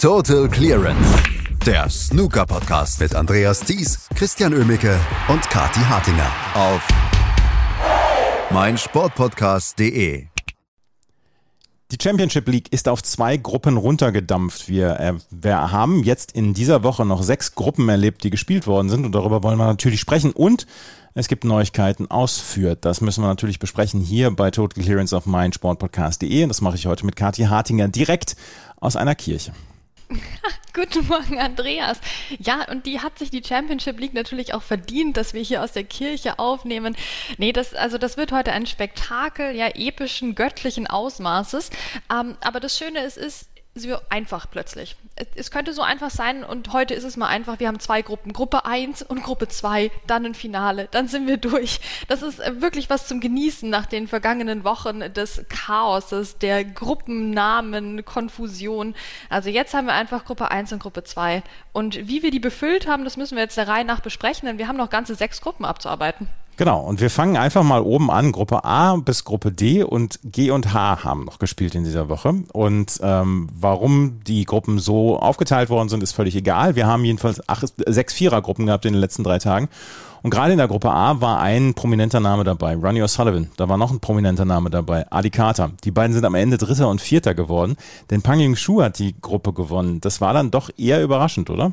Total Clearance. Der Snooker-Podcast mit Andreas Thies, Christian Ömicke und Kati Hartinger auf meinsportpodcast.de. Die Championship League ist auf zwei Gruppen runtergedampft. Wir, äh, wir haben jetzt in dieser Woche noch sechs Gruppen erlebt, die gespielt worden sind und darüber wollen wir natürlich sprechen. Und es gibt Neuigkeiten aus Fürth. Das müssen wir natürlich besprechen hier bei Total Clearance auf meinsportpodcast.de. Und das mache ich heute mit Kathi Hartinger direkt aus einer Kirche. Guten Morgen, Andreas. Ja, und die hat sich die Championship League natürlich auch verdient, dass wir hier aus der Kirche aufnehmen. Nee, das, also das wird heute ein Spektakel, ja, epischen, göttlichen Ausmaßes. Ähm, aber das Schöne ist, ist, so einfach plötzlich. Es könnte so einfach sein und heute ist es mal einfach. Wir haben zwei Gruppen, Gruppe 1 und Gruppe 2, dann ein Finale, dann sind wir durch. Das ist äh, wirklich was zum Genießen nach den vergangenen Wochen des Chaoses, der Gruppennamen, Konfusion. Also jetzt haben wir einfach Gruppe 1 und Gruppe 2. Und wie wir die befüllt haben, das müssen wir jetzt der Reihe nach besprechen, denn wir haben noch ganze sechs Gruppen abzuarbeiten. Genau, und wir fangen einfach mal oben an. Gruppe A bis Gruppe D und G und H haben noch gespielt in dieser Woche. Und ähm, warum die Gruppen so aufgeteilt worden sind, ist völlig egal. Wir haben jedenfalls acht, sechs Vierergruppen gehabt in den letzten drei Tagen. Und gerade in der Gruppe A war ein prominenter Name dabei, Ronnie O'Sullivan. Da war noch ein prominenter Name dabei, Adi Carter. Die beiden sind am Ende Dritter und Vierter geworden, denn Pang Yung Shu hat die Gruppe gewonnen. Das war dann doch eher überraschend, oder?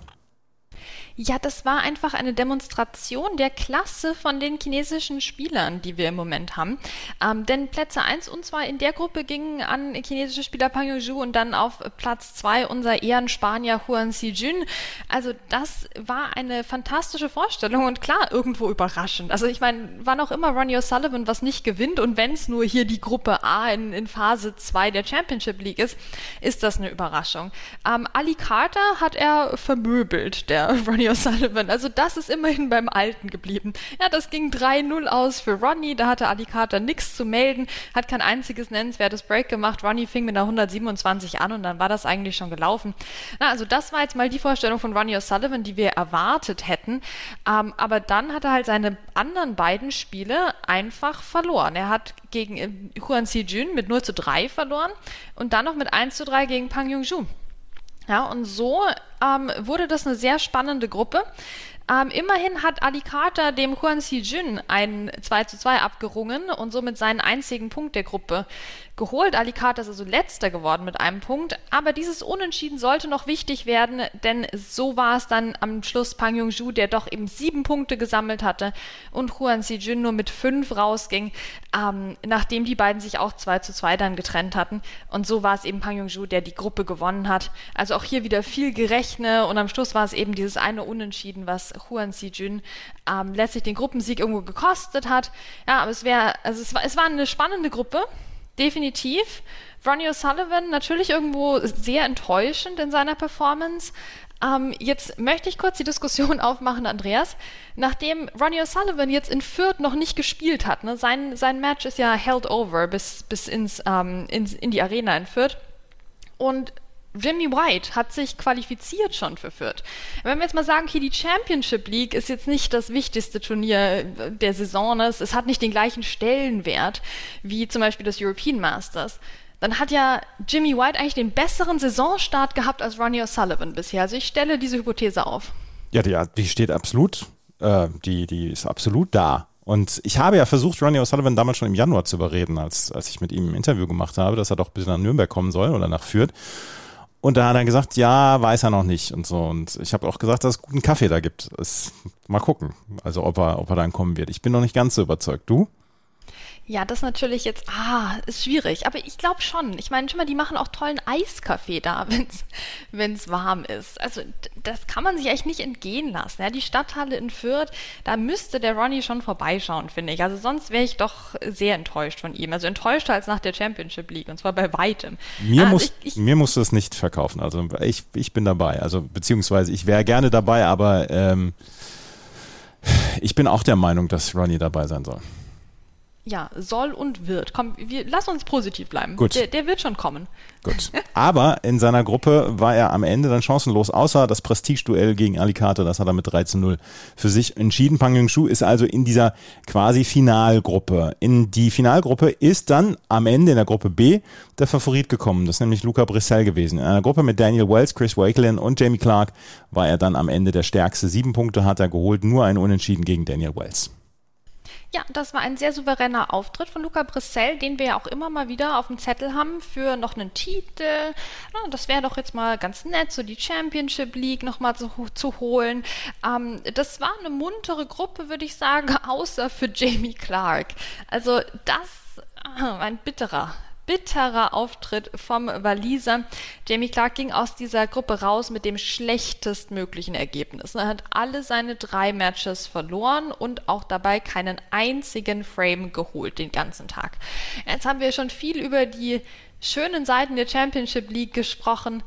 Ja, das war einfach eine Demonstration der Klasse von den chinesischen Spielern, die wir im Moment haben. Ähm, denn Plätze 1 und 2 in der Gruppe gingen an chinesische Spieler Pang Yuzhu und dann auf Platz 2 unser Ehrenspanier Huan Xijun. Also das war eine fantastische Vorstellung und klar, irgendwo überraschend. Also ich meine, wann auch immer Ronnie O'Sullivan was nicht gewinnt und wenn es nur hier die Gruppe A in, in, Phase 2 der Championship League ist, ist das eine Überraschung. Ähm, Ali Carter hat er vermöbelt, der Ronnie O'Sullivan. Also das ist immerhin beim Alten geblieben. Ja, das ging 3-0 aus für Ronnie. Da hatte Ali Carter nichts zu melden, hat kein einziges nennenswertes Break gemacht. Ronnie fing mit einer 127 an und dann war das eigentlich schon gelaufen. Na, also das war jetzt mal die Vorstellung von Ronnie O'Sullivan, die wir erwartet hätten. Ähm, aber dann hat er halt seine anderen beiden Spiele einfach verloren. Er hat gegen äh, Huan Si Jun mit 0 zu 3 verloren und dann noch mit 1 zu 3 gegen Pang Yung-Ju. Ja, und so ähm, wurde das eine sehr spannende Gruppe. Ähm, immerhin hat Ali Carter dem Huan Si Jun ein 2 zu 2 abgerungen und somit seinen einzigen Punkt der Gruppe geholt. Ali Carter ist also letzter geworden mit einem Punkt. Aber dieses Unentschieden sollte noch wichtig werden, denn so war es dann am Schluss Pang Yung-ju, der doch eben sieben Punkte gesammelt hatte und Huan Si Jun nur mit fünf rausging, ähm, nachdem die beiden sich auch 2 zu 2 dann getrennt hatten. Und so war es eben Pang Yung-ju, der die Gruppe gewonnen hat. Also auch hier wieder viel Gerechne und am Schluss war es eben dieses eine Unentschieden, was Huan Si Jun ähm, letztlich den Gruppensieg irgendwo gekostet hat. Ja, aber es wäre, also es war, es war eine spannende Gruppe definitiv. Ronnie O'Sullivan natürlich irgendwo sehr enttäuschend in seiner Performance. Ähm, jetzt möchte ich kurz die Diskussion aufmachen, Andreas. Nachdem Ronnie O'Sullivan jetzt in Fürth noch nicht gespielt hat, ne, sein, sein Match ist ja held over bis, bis ins, ähm, ins, in die Arena in Fürth. Und Jimmy White hat sich qualifiziert schon für Fürth. Wenn wir jetzt mal sagen, okay, die Championship League ist jetzt nicht das wichtigste Turnier der Saison, es hat nicht den gleichen Stellenwert wie zum Beispiel das European Masters, dann hat ja Jimmy White eigentlich den besseren Saisonstart gehabt als Ronnie O'Sullivan bisher. Also ich stelle diese Hypothese auf. Ja, die, die steht absolut, äh, die, die ist absolut da. Und ich habe ja versucht, Ronnie O'Sullivan damals schon im Januar zu überreden, als, als ich mit ihm ein Interview gemacht habe, dass er doch bisschen nach Nürnberg kommen soll oder nach Fürth. Und da hat er gesagt, ja, weiß er noch nicht und so. Und ich habe auch gesagt, dass es guten Kaffee da gibt. Es, mal gucken, also ob er, ob er dann kommen wird. Ich bin noch nicht ganz so überzeugt. Du? Ja, das natürlich jetzt, ah, ist schwierig. Aber ich glaube schon. Ich meine, schon mal, die machen auch tollen Eiskaffee da, wenn es warm ist. Also das kann man sich echt nicht entgehen lassen. Ja, die Stadthalle in Fürth, da müsste der Ronny schon vorbeischauen, finde ich. Also sonst wäre ich doch sehr enttäuscht von ihm. Also enttäuschter als nach der Championship League und zwar bei weitem. Mir, ah, muss, ich, ich, mir musst du es nicht verkaufen. Also ich, ich bin dabei. Also beziehungsweise ich wäre gerne dabei, aber ähm, ich bin auch der Meinung, dass Ronny dabei sein soll. Ja, soll und wird. Komm, wir, lass uns positiv bleiben. Gut. Der, der wird schon kommen. Gut. Aber in seiner Gruppe war er am Ende dann chancenlos, außer das Prestigeduell gegen Alicante. Das hat er mit 3 zu 0 für sich entschieden. Pang Yung-Shu ist also in dieser quasi Finalgruppe. In die Finalgruppe ist dann am Ende in der Gruppe B der Favorit gekommen. Das ist nämlich Luca Brissell gewesen. In einer Gruppe mit Daniel Wells, Chris Wakelin und Jamie Clark war er dann am Ende der stärkste. Sieben Punkte hat er geholt, nur ein Unentschieden gegen Daniel Wells. Ja, das war ein sehr souveräner Auftritt von Luca Brissell, den wir ja auch immer mal wieder auf dem Zettel haben für noch einen Titel. Ja, das wäre doch jetzt mal ganz nett, so die Championship League nochmal zu, zu holen. Ähm, das war eine muntere Gruppe, würde ich sagen, außer für Jamie Clark. Also das war ein bitterer, bitterer Auftritt vom Waliser. Jamie Clark ging aus dieser Gruppe raus mit dem schlechtestmöglichen Ergebnis. Er hat alle seine drei Matches verloren und auch dabei keinen einzigen Frame geholt den ganzen Tag. Jetzt haben wir schon viel über die schönen Seiten der Championship League gesprochen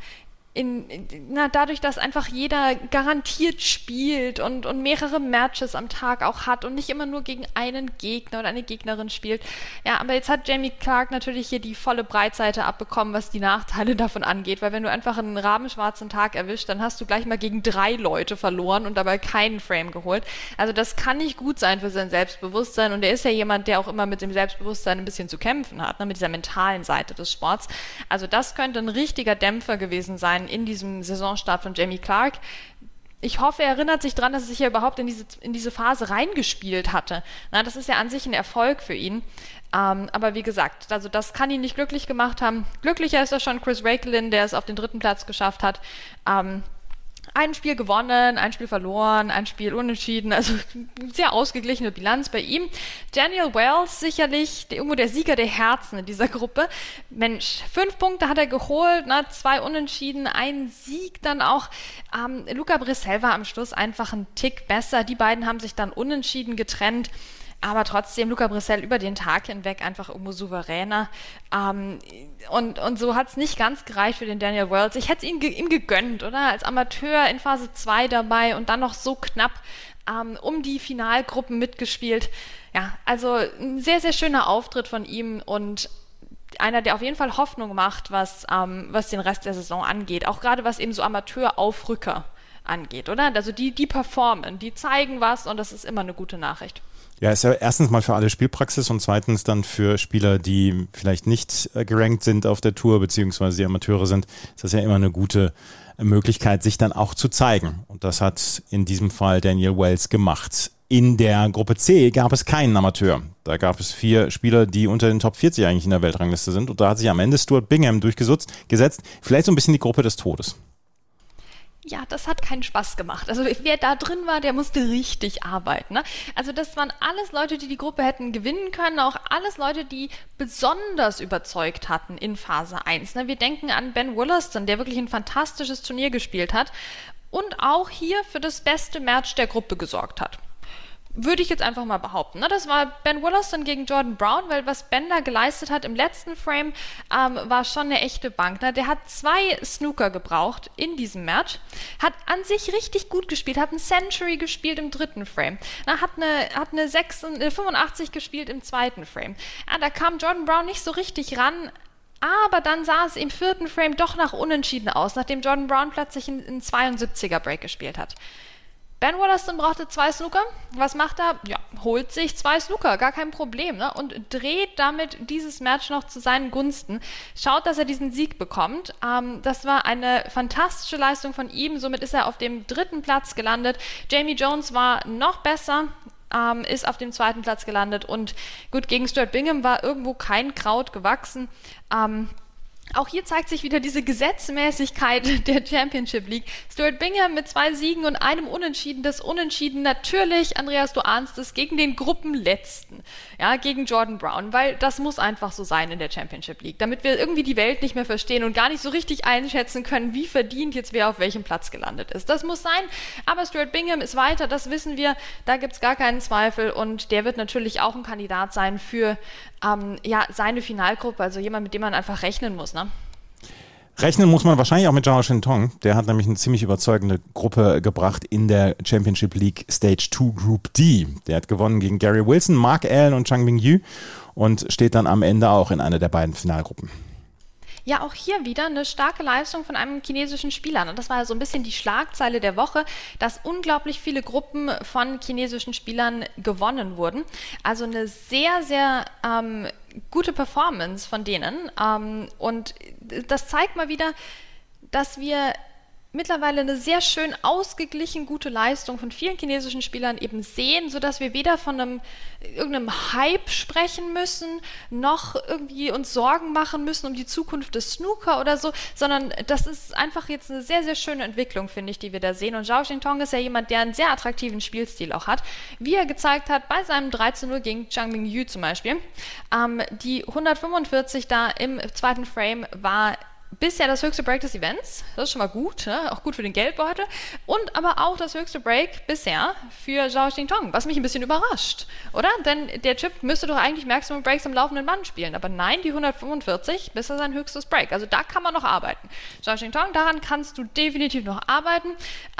in, na, dadurch, dass einfach jeder garantiert spielt und, und mehrere Matches am Tag auch hat und nicht immer nur gegen einen Gegner oder eine Gegnerin spielt. Ja, aber jetzt hat Jamie Clark natürlich hier die volle Breitseite abbekommen, was die Nachteile davon angeht, weil wenn du einfach einen rabenschwarzen Tag erwischt, dann hast du gleich mal gegen drei Leute verloren und dabei keinen Frame geholt. Also das kann nicht gut sein für sein Selbstbewusstsein und er ist ja jemand, der auch immer mit dem Selbstbewusstsein ein bisschen zu kämpfen hat, ne, mit dieser mentalen Seite des Sports. Also das könnte ein richtiger Dämpfer gewesen sein, sein in diesem Saisonstart von Jamie Clark. Ich hoffe, er erinnert sich daran, dass er sich ja überhaupt in diese, in diese Phase reingespielt hatte. Na, das ist ja an sich ein Erfolg für ihn. Ähm, aber wie gesagt, also das kann ihn nicht glücklich gemacht haben. Glücklicher ist er schon Chris Rakelin, der es auf den dritten Platz geschafft hat. Ähm, ein Spiel gewonnen, ein Spiel verloren, ein Spiel unentschieden, also sehr ausgeglichene Bilanz bei ihm. Daniel Wells sicherlich irgendwo der Sieger der Herzen in dieser Gruppe. Mensch, fünf Punkte hat er geholt, ne, zwei Unentschieden, ein Sieg dann auch. Ähm, Luca Brissell war am Schluss einfach ein Tick besser. Die beiden haben sich dann unentschieden getrennt aber trotzdem Luca Brissell über den Tag hinweg einfach irgendwo souveräner. Ähm, und, und so hat es nicht ganz gereicht für den Daniel Wells. Ich hätte es ihm, ihm gegönnt, oder? Als Amateur in Phase 2 dabei und dann noch so knapp ähm, um die Finalgruppen mitgespielt. Ja, also ein sehr, sehr schöner Auftritt von ihm und einer, der auf jeden Fall Hoffnung macht, was, ähm, was den Rest der Saison angeht. Auch gerade was eben so Amateuraufrücker angeht, oder? Also die, die performen, die zeigen was und das ist immer eine gute Nachricht. Ja, ist ja erstens mal für alle Spielpraxis und zweitens dann für Spieler, die vielleicht nicht äh, gerankt sind auf der Tour, beziehungsweise die Amateure sind, ist das ja immer eine gute äh, Möglichkeit, sich dann auch zu zeigen. Und das hat in diesem Fall Daniel Wells gemacht. In der Gruppe C gab es keinen Amateur. Da gab es vier Spieler, die unter den Top 40 eigentlich in der Weltrangliste sind. Und da hat sich am Ende Stuart Bingham durchgesetzt. Vielleicht so ein bisschen die Gruppe des Todes ja, das hat keinen Spaß gemacht. Also wer da drin war, der musste richtig arbeiten. Ne? Also das waren alles Leute, die die Gruppe hätten gewinnen können, auch alles Leute, die besonders überzeugt hatten in Phase 1. Ne? Wir denken an Ben Wollaston, der wirklich ein fantastisches Turnier gespielt hat und auch hier für das beste Match der Gruppe gesorgt hat. Würde ich jetzt einfach mal behaupten. Ne? Das war Ben Wollaston gegen Jordan Brown, weil was Ben da geleistet hat im letzten Frame, ähm, war schon eine echte Bank. Ne? Der hat zwei Snooker gebraucht in diesem Match, hat an sich richtig gut gespielt, hat ein Century gespielt im dritten Frame, ne? hat eine, hat eine 6, äh, 85 gespielt im zweiten Frame. Ja, da kam Jordan Brown nicht so richtig ran, aber dann sah es im vierten Frame doch nach Unentschieden aus, nachdem Jordan Brown plötzlich einen 72er Break gespielt hat. Ben Wollaston brauchte zwei Snooker. Was macht er? Ja, holt sich zwei Snooker, gar kein Problem. Ne? Und dreht damit dieses Match noch zu seinen Gunsten. Schaut, dass er diesen Sieg bekommt. Ähm, das war eine fantastische Leistung von ihm. Somit ist er auf dem dritten Platz gelandet. Jamie Jones war noch besser. Ähm, ist auf dem zweiten Platz gelandet und gut, gegen Stuart Bingham war irgendwo kein Kraut gewachsen. Ähm, auch hier zeigt sich wieder diese Gesetzmäßigkeit der Championship League. Stuart Bingham mit zwei Siegen und einem Unentschieden. Das Unentschieden natürlich, Andreas, du ahnst es, gegen den Gruppenletzten. Ja, gegen Jordan Brown. Weil das muss einfach so sein in der Championship League. Damit wir irgendwie die Welt nicht mehr verstehen und gar nicht so richtig einschätzen können, wie verdient jetzt wer auf welchem Platz gelandet ist. Das muss sein. Aber Stuart Bingham ist weiter, das wissen wir. Da gibt es gar keinen Zweifel. Und der wird natürlich auch ein Kandidat sein für ähm, ja, seine Finalgruppe. Also jemand, mit dem man einfach rechnen muss. Ne? Rechnen muss man wahrscheinlich auch mit Zhao Shintong. Der hat nämlich eine ziemlich überzeugende Gruppe gebracht in der Championship League Stage 2 Group D. Der hat gewonnen gegen Gary Wilson, Mark Allen und Chang Ming Yu und steht dann am Ende auch in einer der beiden Finalgruppen. Ja, auch hier wieder eine starke Leistung von einem chinesischen Spieler. Und das war ja so ein bisschen die Schlagzeile der Woche, dass unglaublich viele Gruppen von chinesischen Spielern gewonnen wurden. Also eine sehr, sehr ähm, gute Performance von denen. Ähm, und das zeigt mal wieder, dass wir mittlerweile eine sehr schön ausgeglichen gute Leistung von vielen chinesischen Spielern eben sehen, sodass wir weder von einem irgendeinem Hype sprechen müssen, noch irgendwie uns Sorgen machen müssen um die Zukunft des Snooker oder so, sondern das ist einfach jetzt eine sehr, sehr schöne Entwicklung, finde ich, die wir da sehen. Und Zhao Xintong ist ja jemand, der einen sehr attraktiven Spielstil auch hat, wie er gezeigt hat bei seinem 13-0 gegen Zhang Mingyu zum Beispiel. Ähm, die 145 da im zweiten Frame war bisher das höchste Break des Events. Das ist schon mal gut, ne? auch gut für den Geldbeutel. Und aber auch das höchste Break bisher für Zhao Xingtong, was mich ein bisschen überrascht, oder? Denn der Chip müsste doch eigentlich Maximum Breaks im laufenden Band spielen. Aber nein, die 145 bisher sein höchstes Break. Also da kann man noch arbeiten. Zhao Xingtong, daran kannst du definitiv noch arbeiten.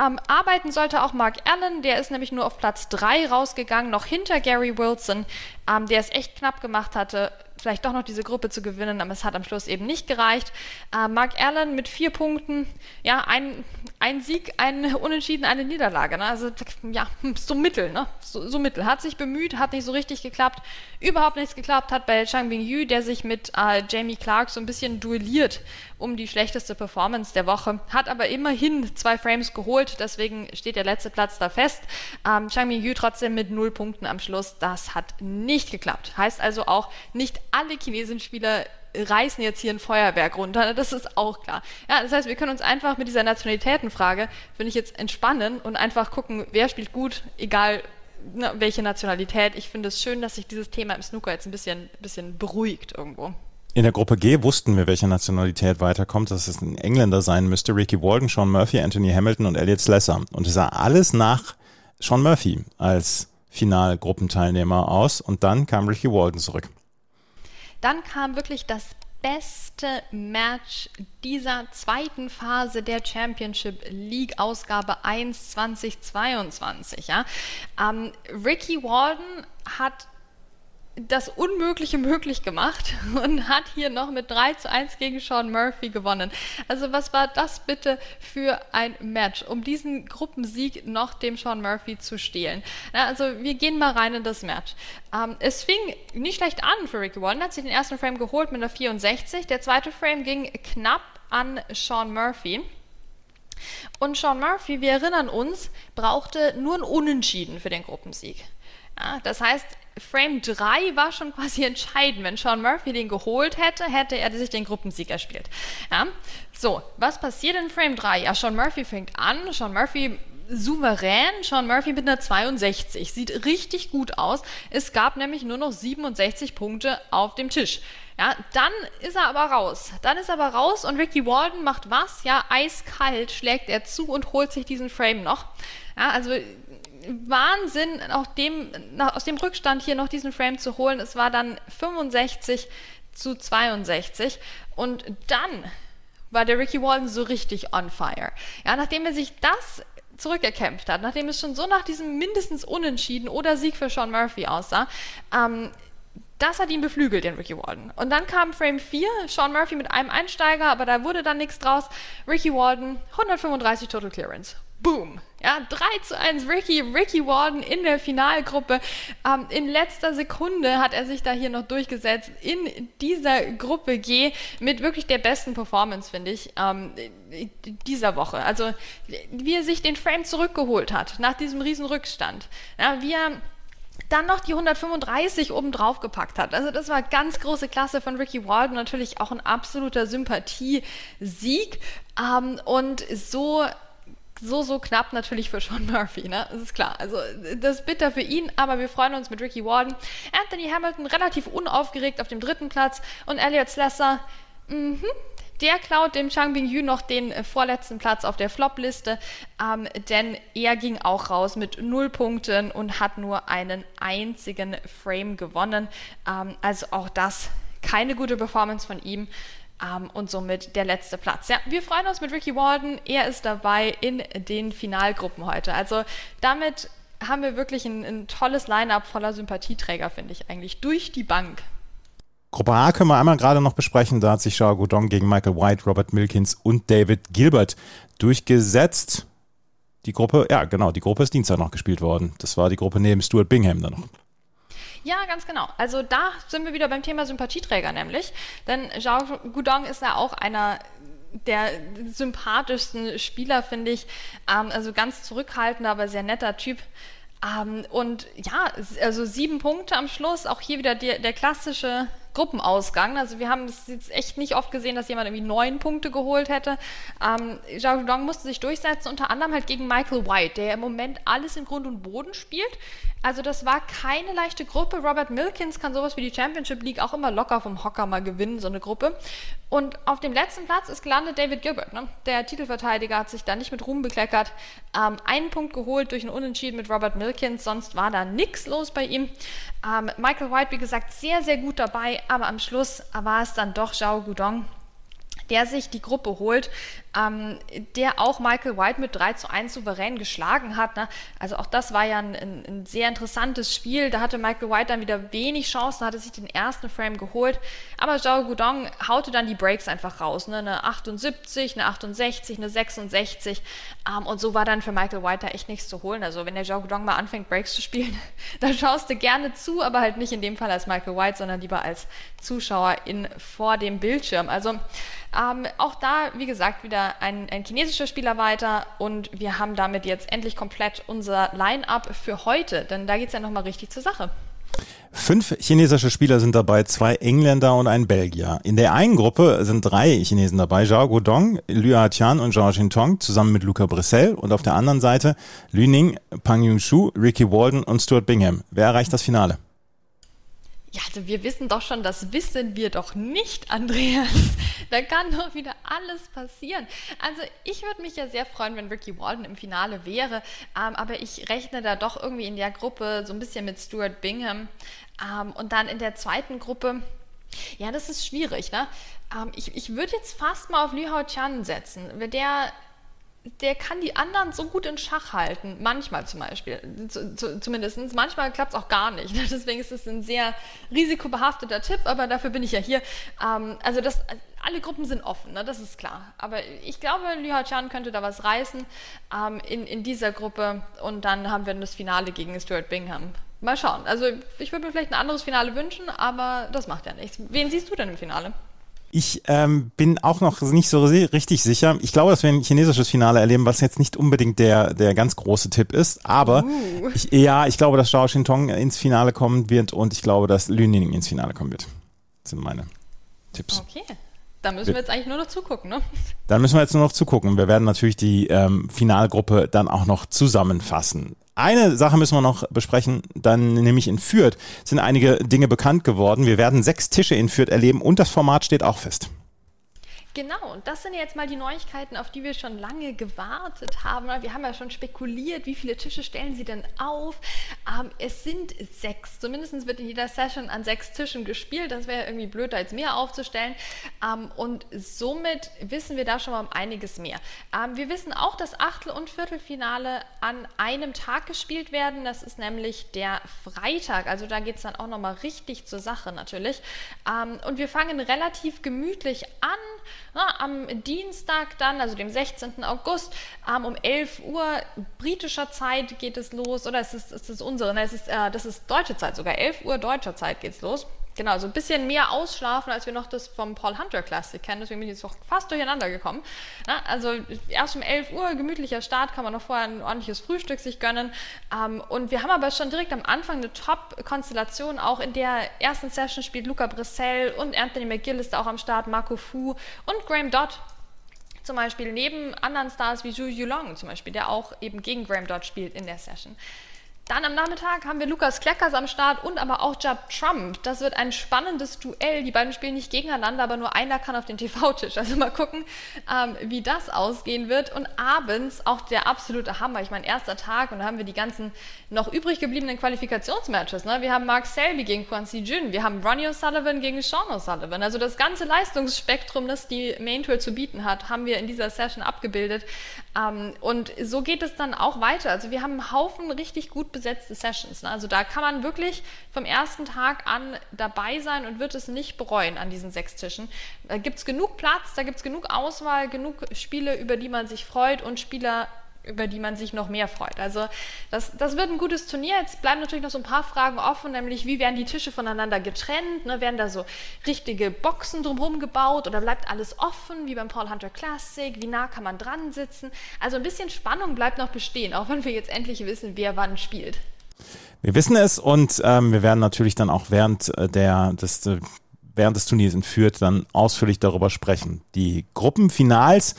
Ähm, arbeiten sollte auch Mark Allen, der ist nämlich nur auf Platz 3 rausgegangen, noch hinter Gary Wilson, ähm, der es echt knapp gemacht hatte vielleicht doch noch diese Gruppe zu gewinnen, aber es hat am Schluss eben nicht gereicht. Äh, Mark Allen mit vier Punkten, ja, ein, ein Sieg, ein Unentschieden, eine Niederlage. Ne? Also ja, so mittel, ne? So, so, mittel. Hat sich bemüht, hat nicht so richtig geklappt. Überhaupt nichts geklappt hat bei Chang Bing Yu, der sich mit äh, Jamie Clark so ein bisschen duelliert um die schlechteste Performance der Woche, hat aber immerhin zwei Frames geholt, deswegen steht der letzte Platz da fest. Ähm, Chang Yu trotzdem mit null Punkten am Schluss, das hat nicht geklappt. Heißt also auch, nicht alle chinesischen Spieler reißen jetzt hier ein Feuerwerk runter, das ist auch klar. Ja, das heißt, wir können uns einfach mit dieser Nationalitätenfrage, finde ich jetzt entspannen und einfach gucken, wer spielt gut, egal na, welche Nationalität. Ich finde es schön, dass sich dieses Thema im Snooker jetzt ein bisschen, bisschen beruhigt irgendwo. In der Gruppe G wussten wir, welche Nationalität weiterkommt, dass es ein Engländer sein müsste. Ricky Walden, Sean Murphy, Anthony Hamilton und Elliot Slesser. Und es sah alles nach Sean Murphy als Finalgruppenteilnehmer aus. Und dann kam Ricky Walden zurück. Dann kam wirklich das beste Match dieser zweiten Phase der Championship League Ausgabe 1 2022. Ja. Ähm, Ricky Walden hat das Unmögliche möglich gemacht und hat hier noch mit 3 zu 1 gegen Sean Murphy gewonnen. Also was war das bitte für ein Match, um diesen Gruppensieg noch dem Sean Murphy zu stehlen? Na, also wir gehen mal rein in das Match. Ähm, es fing nicht schlecht an für Ricky Warren, hat sich den ersten Frame geholt mit einer 64, der zweite Frame ging knapp an Sean Murphy. Und Sean Murphy, wir erinnern uns, brauchte nur ein Unentschieden für den Gruppensieg. Ja, das heißt, Frame 3 war schon quasi entscheidend. Wenn Sean Murphy den geholt hätte, hätte er sich den Gruppensieg erspielt. Ja? So, was passiert in Frame 3? Ja, Sean Murphy fängt an. Sean Murphy souverän. Sean Murphy mit einer 62. Sieht richtig gut aus. Es gab nämlich nur noch 67 Punkte auf dem Tisch. Ja, dann ist er aber raus. Dann ist er aber raus und Ricky Walden macht was? Ja, eiskalt schlägt er zu und holt sich diesen Frame noch. Ja, also Wahnsinn, auch dem, aus dem Rückstand hier noch diesen Frame zu holen. Es war dann 65 zu 62 und dann war der Ricky Walden so richtig on fire. Ja, nachdem er sich das zurückerkämpft hat, nachdem es schon so nach diesem mindestens Unentschieden oder Sieg für Sean Murphy aussah, ähm, das hat ihn beflügelt, den Ricky Walden. Und dann kam Frame 4, Sean Murphy mit einem Einsteiger, aber da wurde dann nichts draus. Ricky Walden, 135 Total Clearance. Boom. Ja, 3 zu 1 Ricky, Ricky Warden in der Finalgruppe. Ähm, in letzter Sekunde hat er sich da hier noch durchgesetzt in dieser Gruppe G mit wirklich der besten Performance, finde ich, ähm, dieser Woche. Also, wie er sich den Frame zurückgeholt hat nach diesem riesen Rückstand. Ja, wie er dann noch die 135 oben drauf gepackt hat. Also das war ganz große Klasse von Ricky Walden, natürlich auch ein absoluter Sympathie-Sieg. Ähm, und so so, so knapp natürlich für Sean Murphy, ne? Das ist klar. Also, das ist bitter für ihn, aber wir freuen uns mit Ricky Warden. Anthony Hamilton relativ unaufgeregt auf dem dritten Platz und Elliot Slesser, mhm, der klaut dem Chang Bing Yu noch den äh, vorletzten Platz auf der Flop-Liste, ähm, denn er ging auch raus mit null Punkten und hat nur einen einzigen Frame gewonnen. Ähm, also auch das keine gute Performance von ihm. Ähm, und somit der letzte Platz. Ja, wir freuen uns mit Ricky Walden. Er ist dabei in den Finalgruppen heute. Also damit haben wir wirklich ein, ein tolles Line-up voller Sympathieträger, finde ich eigentlich, durch die Bank. Gruppe A können wir einmal gerade noch besprechen. Da hat sich Xiao Guodong gegen Michael White, Robert Milkins und David Gilbert durchgesetzt. Die Gruppe, ja genau, die Gruppe ist Dienstag noch gespielt worden. Das war die Gruppe neben Stuart Bingham dann noch. Ja, ganz genau. Also da sind wir wieder beim Thema Sympathieträger nämlich. Denn Zhao Gudong ist ja auch einer der sympathischsten Spieler, finde ich. Ähm, also ganz zurückhaltender, aber sehr netter Typ. Ähm, und ja, also sieben Punkte am Schluss. Auch hier wieder die, der klassische Gruppenausgang. Also wir haben es jetzt echt nicht oft gesehen, dass jemand irgendwie neun Punkte geholt hätte. Ähm, Zhao Dong musste sich durchsetzen, unter anderem halt gegen Michael White, der im Moment alles in Grund und Boden spielt. Also das war keine leichte Gruppe. Robert Milkins kann sowas wie die Championship League auch immer locker vom Hocker mal gewinnen, so eine Gruppe. Und auf dem letzten Platz ist gelandet David Gilbert. Ne? Der Titelverteidiger hat sich da nicht mit Ruhm bekleckert. Ähm, einen Punkt geholt durch ein Unentschieden mit Robert Milkins, sonst war da nichts los bei ihm. Ähm, Michael White, wie gesagt, sehr, sehr gut dabei, aber am Schluss war es dann doch Zhao Gudong, der sich die Gruppe holt ähm, der auch Michael White mit 3 zu 1 souverän geschlagen hat. Ne? Also auch das war ja ein, ein, ein, sehr interessantes Spiel. Da hatte Michael White dann wieder wenig Chancen, hatte sich den ersten Frame geholt. Aber Zhao Gudong haute dann die Breaks einfach raus. Ne? Eine 78, eine 68, eine 66. Ähm, und so war dann für Michael White da echt nichts zu holen. Also wenn der Zhao Gudong mal anfängt, Breaks zu spielen, dann schaust du gerne zu, aber halt nicht in dem Fall als Michael White, sondern lieber als Zuschauer in, vor dem Bildschirm. Also ähm, auch da, wie gesagt, wieder wieder ein, ein chinesischer Spieler weiter und wir haben damit jetzt endlich komplett unser Line-up für heute, denn da geht es ja nochmal richtig zur Sache. Fünf chinesische Spieler sind dabei, zwei Engländer und ein Belgier. In der einen Gruppe sind drei Chinesen dabei, Zhao Guodong, Liu Tian und Zhao Xintong, zusammen mit Luca Brissell. Und auf der anderen Seite Lü Ning, Pang Yunshu, Ricky Walden und Stuart Bingham. Wer erreicht das Finale? Ja, also wir wissen doch schon, das wissen wir doch nicht, Andreas. Da kann doch wieder alles passieren. Also ich würde mich ja sehr freuen, wenn Ricky Walden im Finale wäre, ähm, aber ich rechne da doch irgendwie in der Gruppe so ein bisschen mit Stuart Bingham. Ähm, und dann in der zweiten Gruppe, ja, das ist schwierig, ne? Ähm, ich ich würde jetzt fast mal auf Liu Hao Chan setzen. Der der kann die anderen so gut in Schach halten. Manchmal zum Beispiel. Zu, zu, zumindest. Manchmal klappt es auch gar nicht. Deswegen ist es ein sehr risikobehafteter Tipp, aber dafür bin ich ja hier. Ähm, also das, alle Gruppen sind offen, ne? das ist klar. Aber ich glaube, Liu Chan könnte da was reißen ähm, in, in dieser Gruppe. Und dann haben wir das Finale gegen Stuart Bingham. Mal schauen. Also ich würde mir vielleicht ein anderes Finale wünschen, aber das macht ja nichts. Wen siehst du denn im Finale? Ich ähm, bin auch noch nicht so richtig sicher. Ich glaube, dass wir ein chinesisches Finale erleben, was jetzt nicht unbedingt der, der ganz große Tipp ist. Aber uh. ich, ja, ich glaube, dass Zhao Xintong ins Finale kommen wird und ich glaube, dass Lü Ning ins Finale kommen wird. Das sind meine Tipps. Okay. Da müssen wir jetzt eigentlich nur noch zugucken, ne? Dann müssen wir jetzt nur noch zugucken. Wir werden natürlich die ähm, Finalgruppe dann auch noch zusammenfassen. Eine Sache müssen wir noch besprechen, dann nämlich in Fürth sind einige Dinge bekannt geworden. Wir werden sechs Tische in Fürth erleben und das Format steht auch fest. Genau, und das sind jetzt mal die Neuigkeiten, auf die wir schon lange gewartet haben. Wir haben ja schon spekuliert, wie viele Tische stellen sie denn auf. Ähm, es sind sechs, zumindest wird in jeder Session an sechs Tischen gespielt. Das wäre irgendwie blöd, jetzt mehr aufzustellen. Ähm, und somit wissen wir da schon mal um einiges mehr. Ähm, wir wissen auch, dass Achtel- und Viertelfinale an einem Tag gespielt werden. Das ist nämlich der Freitag. Also da geht es dann auch nochmal richtig zur Sache natürlich. Ähm, und wir fangen relativ gemütlich an. Na, am Dienstag dann, also dem 16. August, ähm, um 11 Uhr britischer Zeit geht es los, oder es ist, es ist unsere, ne, es ist, äh, das ist deutsche Zeit sogar, 11 Uhr deutscher Zeit geht es los. Genau, so ein bisschen mehr ausschlafen, als wir noch das vom Paul Hunter Classic kennen. Deswegen bin ich jetzt auch fast durcheinander gekommen. Na, also erst um 11 Uhr, gemütlicher Start, kann man noch vorher ein ordentliches Frühstück sich gönnen. Ähm, und wir haben aber schon direkt am Anfang eine Top-Konstellation. Auch in der ersten Session spielt Luca Brissell und Anthony McGill ist auch am Start, Marco Fu und Graham Dodd zum Beispiel neben anderen Stars wie Zhu Yulong zum Beispiel, der auch eben gegen Graham Dodd spielt in der Session. Dann am Nachmittag haben wir Lukas Kleckers am Start und aber auch Jab Trump. Das wird ein spannendes Duell. Die beiden spielen nicht gegeneinander, aber nur einer kann auf den TV-Tisch. Also mal gucken, ähm, wie das ausgehen wird. Und abends auch der absolute Hammer. Ich meine, erster Tag und da haben wir die ganzen noch übrig gebliebenen Qualifikationsmatches. Ne? Wir haben Mark Selby gegen Quincy Jun, wir haben Ronnie O'Sullivan gegen Sean O'Sullivan. Also das ganze Leistungsspektrum, das die Main Tour zu bieten hat, haben wir in dieser Session abgebildet. Ähm, und so geht es dann auch weiter. Also wir haben einen Haufen richtig gut besetzte Sessions. Ne? Also da kann man wirklich vom ersten Tag an dabei sein und wird es nicht bereuen an diesen sechs Tischen. Da gibt es genug Platz, da gibt es genug Auswahl, genug Spiele, über die man sich freut und Spieler, über die man sich noch mehr freut. Also das, das wird ein gutes Turnier. Jetzt bleiben natürlich noch so ein paar Fragen offen, nämlich wie werden die Tische voneinander getrennt? Ne? Werden da so richtige Boxen drumherum gebaut oder bleibt alles offen, wie beim Paul Hunter Classic? Wie nah kann man dran sitzen? Also ein bisschen Spannung bleibt noch bestehen, auch wenn wir jetzt endlich wissen, wer wann spielt. Wir wissen es und ähm, wir werden natürlich dann auch während äh, der des, äh, während des Turniers in Fürth dann ausführlich darüber sprechen. Die Gruppenfinals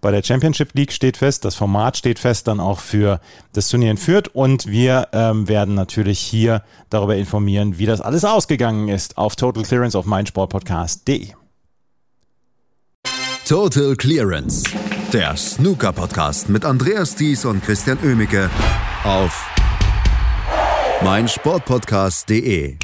bei der Championship League steht fest, das Format steht fest dann auch für das Turnier in Fürth und wir ähm, werden natürlich hier darüber informieren, wie das alles ausgegangen ist auf Total Clearance auf meinsportpodcast.de. Total Clearance, der Snooker Podcast mit Andreas Thies und Christian Ömicke auf meinsportpodcast.de.